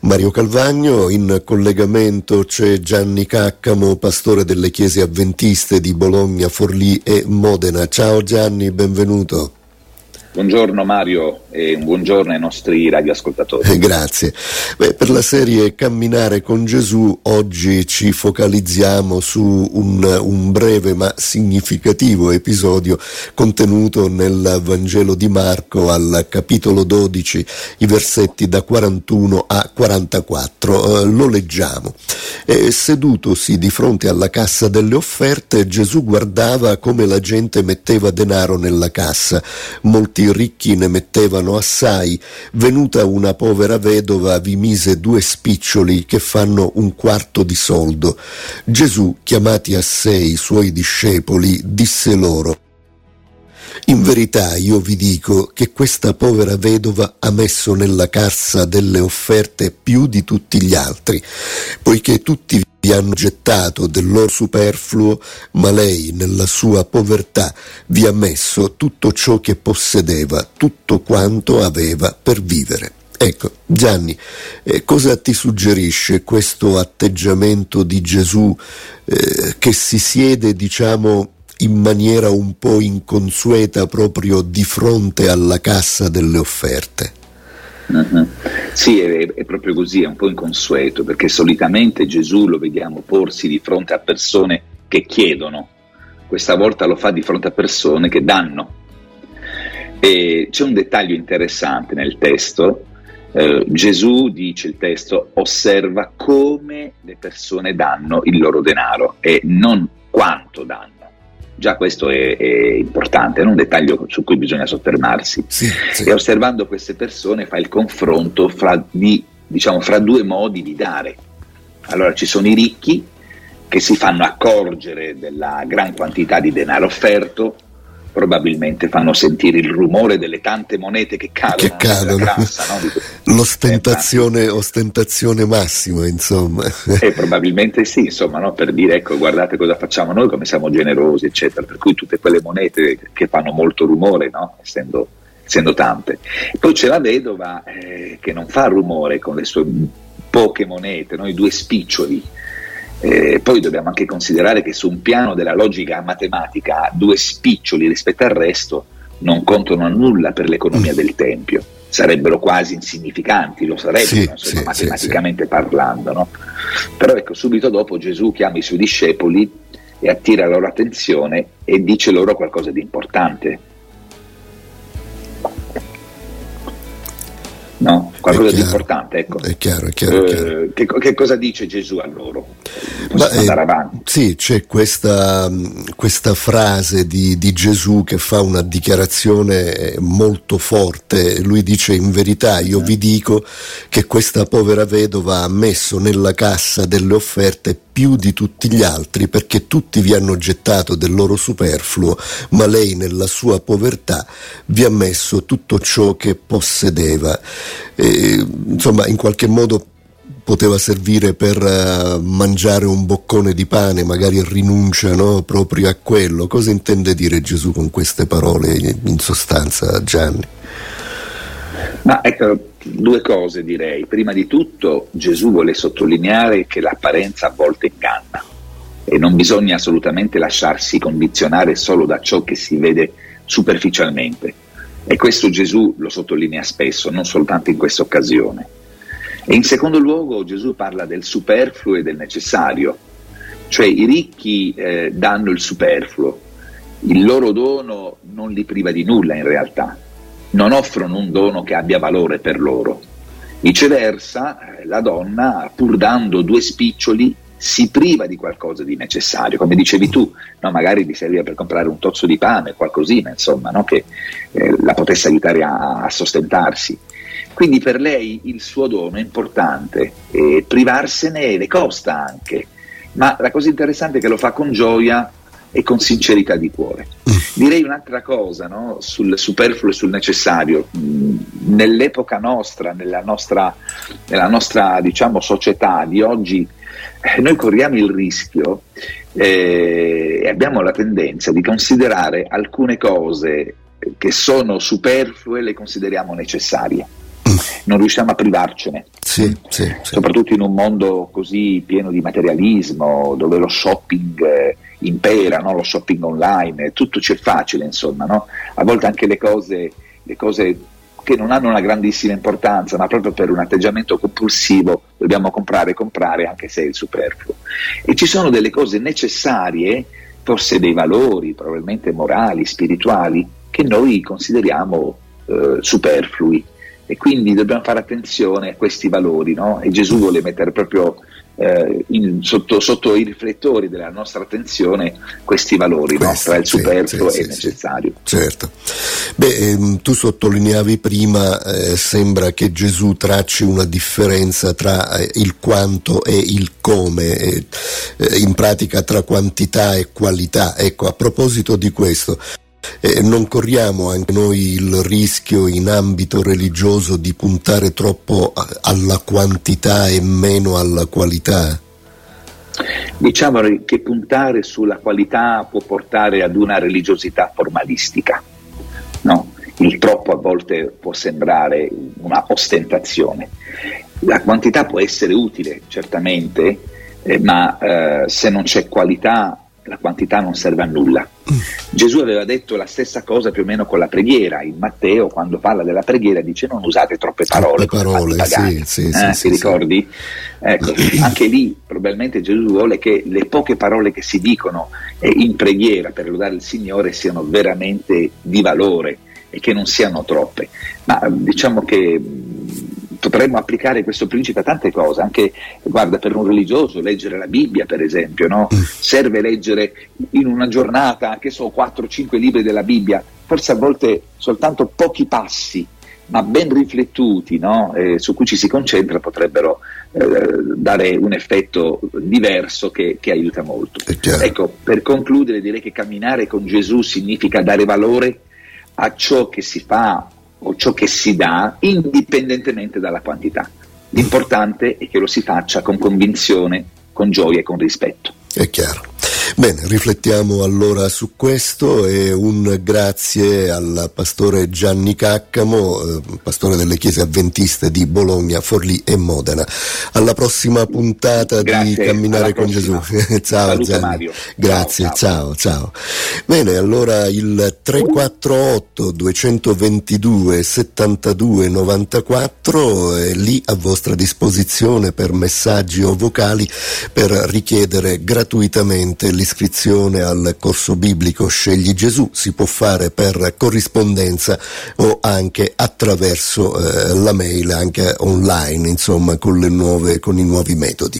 Mario Calvagno, in collegamento c'è Gianni Caccamo, pastore delle chiese avventiste di Bologna, Forlì e Modena. Ciao Gianni, benvenuto. Buongiorno Mario e un buongiorno ai nostri radioascoltatori. Grazie. Beh, per la serie Camminare con Gesù oggi ci focalizziamo su un, un, breve ma significativo episodio contenuto nel Vangelo di Marco al capitolo 12, i versetti da 41 a 44. Eh, lo leggiamo. E sedutosi di fronte alla cassa delle offerte, Gesù guardava come la gente metteva denaro nella cassa. Molti ricchi ne mettevano assai, venuta una povera vedova vi mise due spiccioli che fanno un quarto di soldo. Gesù, chiamati a sé i suoi discepoli, disse loro, in verità io vi dico che questa povera vedova ha messo nella cassa delle offerte più di tutti gli altri, poiché tutti vi hanno gettato del loro superfluo, ma lei nella sua povertà vi ha messo tutto ciò che possedeva, tutto quanto aveva per vivere. Ecco, Gianni, eh, cosa ti suggerisce questo atteggiamento di Gesù eh, che si siede, diciamo, in maniera un po' inconsueta proprio di fronte alla cassa delle offerte. Uh-huh. Sì, è, è, proprio così, è un po' inconsueto, perché solitamente Gesù lo vediamo porsi di fronte a persone che chiedono, questa volta lo fa di fronte a persone che danno. E c'è un dettaglio interessante nel testo, eh, Gesù dice il testo, osserva come le persone danno il loro denaro e non quanto danno. Già questo è, è, importante, è un dettaglio su cui bisogna soffermarsi. Sì, sì. E osservando queste persone fa il confronto fra, di, diciamo, fra due modi di dare. Allora ci sono i ricchi che si fanno accorgere della gran quantità di denaro offerto, probabilmente fanno sentire il rumore delle tante monete che cadono. Che cadono. Grassa, no? L'ostentazione ostentazione massima, insomma. E probabilmente sì, insomma, no? per dire ecco, guardate cosa facciamo noi, come siamo generosi, eccetera. Per cui tutte quelle monete che fanno molto rumore, no? essendo, essendo, tante. Poi c'è la vedova eh, che non fa rumore con le sue poche monete, i due spiccioli eh, poi dobbiamo anche considerare che su un piano della logica matematica due spiccioli rispetto al resto non contano a nulla per l'economia mm. del Tempio, sarebbero quasi insignificanti, lo sarebbero sì, sì, matematicamente sì, parlando. No? Però ecco, subito dopo Gesù chiama i suoi discepoli e attira la loro attenzione e dice loro qualcosa di importante. No? qualcosa di importante. Ecco. È chiaro, è chiaro. È chiaro. Eh, che, che, cosa dice Gesù a loro? Ma, andare avanti. sì, c'è questa, questa frase di, di, Gesù che fa una dichiarazione molto forte. Lui dice: In verità, io vi dico che questa povera vedova ha messo nella cassa delle offerte più di tutti gli altri perché tutti vi hanno gettato del loro superfluo, ma lei nella sua povertà vi ha messo tutto ciò che possedeva. E, insomma, in qualche modo poteva servire per uh, mangiare un boccone di pane, magari rinuncia no? proprio a quello. Cosa intende dire Gesù con queste parole in sostanza, Gianni? Ma ecco, due cose direi. Prima di tutto Gesù vuole sottolineare che l'apparenza a volte inganna e non bisogna assolutamente lasciarsi condizionare solo da ciò che si vede superficialmente. E questo Gesù lo sottolinea spesso, non soltanto in questa occasione. E in secondo luogo Gesù parla del superfluo e del necessario, cioè i ricchi eh, danno il superfluo, il loro dono non li priva di nulla in realtà, non offrono un dono che abbia valore per loro. Viceversa, la donna, pur dando due spiccioli, si priva di qualcosa di necessario, come dicevi tu, no? magari gli serviva per comprare un tozzo di pane, qualcosina, insomma, no? che eh, la potesse aiutare a, a, sostentarsi. Quindi per lei il suo dono è importante e privarsene le costa anche, ma la cosa interessante è che lo fa con gioia e con sincerità di cuore. Mm. Direi un'altra cosa no? sul superfluo e sul necessario. Mm, nell'epoca nostra, nella nostra, nella nostra diciamo, società di oggi, eh, noi corriamo il rischio eh, e abbiamo la tendenza di considerare alcune cose che sono superflue le consideriamo necessarie. Mm. non riusciamo a privarcene. Sì, sì, sì. Soprattutto in un mondo così pieno di materialismo, dove lo shopping eh, impera, no? lo shopping online, tutto c'è facile, insomma, no? a volte anche le cose, le cose che non hanno una grandissima importanza, ma proprio per un atteggiamento compulsivo dobbiamo comprare, comprare anche se è il superfluo. E ci sono delle cose necessarie, forse dei valori, probabilmente morali, spirituali, che noi consideriamo eh, superflui e quindi dobbiamo fare attenzione a questi valori no? e Gesù vuole mettere proprio eh, in, sotto, sotto, i riflettori della nostra attenzione questi valori, Questo, no? tra il superfluo sì, e il sì, necessario. Sì, certo. Beh, ehm, tu sottolineavi prima, eh, sembra che Gesù tracci una differenza tra eh, il quanto e il come, eh, in pratica tra quantità e qualità. Ecco, a proposito di questo, eh, non corriamo anche noi il rischio in ambito religioso di puntare troppo alla quantità e meno alla qualità? Diciamo che puntare sulla qualità può portare ad una religiosità formalistica, no? il troppo a volte può sembrare una ostentazione. La quantità può essere utile, certamente, eh, ma eh, se non c'è qualità la quantità non serve a nulla. Gesù aveva detto la stessa cosa più o meno con la preghiera. In Matteo, quando parla della preghiera, dice non usate troppe parole. Troppe parole, sì, sì, eh, sì, ti ricordi? Ecco, anche lì probabilmente Gesù vuole che le poche parole che si dicono eh, in preghiera per lodare il Signore siano veramente di valore e che non siano troppe. Ma diciamo che potremmo applicare questo principio a tante cose, anche guarda, per un religioso leggere la Bibbia per esempio, no? Mm. serve leggere in una giornata, anche so 4-5 libri della Bibbia, forse a volte soltanto pochi passi, ma ben riflettuti, no? eh, su cui ci si concentra, potrebbero eh, dare un effetto diverso che, che aiuta molto. Ecco, per concludere direi che camminare con Gesù significa dare valore a ciò che si fa o ciò che si dà indipendentemente dalla quantità. L'importante è che lo si faccia con convinzione, con gioia e con rispetto. È chiaro. Bene, riflettiamo allora su questo e un grazie al pastore Gianni Caccamo, eh, pastore delle chiese avventiste di Bologna, Forlì e Modena. Alla prossima puntata grazie, di Camminare con Gesù. ciao Saluto Gianni. Mario. Grazie, ciao, ciao, ciao. Bene, allora il 348 222 72 94 è lì a vostra disposizione per messaggi o vocali per richiedere gratuitamente l'iscrizione l'iscrizione al corso biblico Scegli Gesù si può fare per corrispondenza o anche attraverso eh, la mail, anche online, insomma, con, nuove, con i nuovi metodi.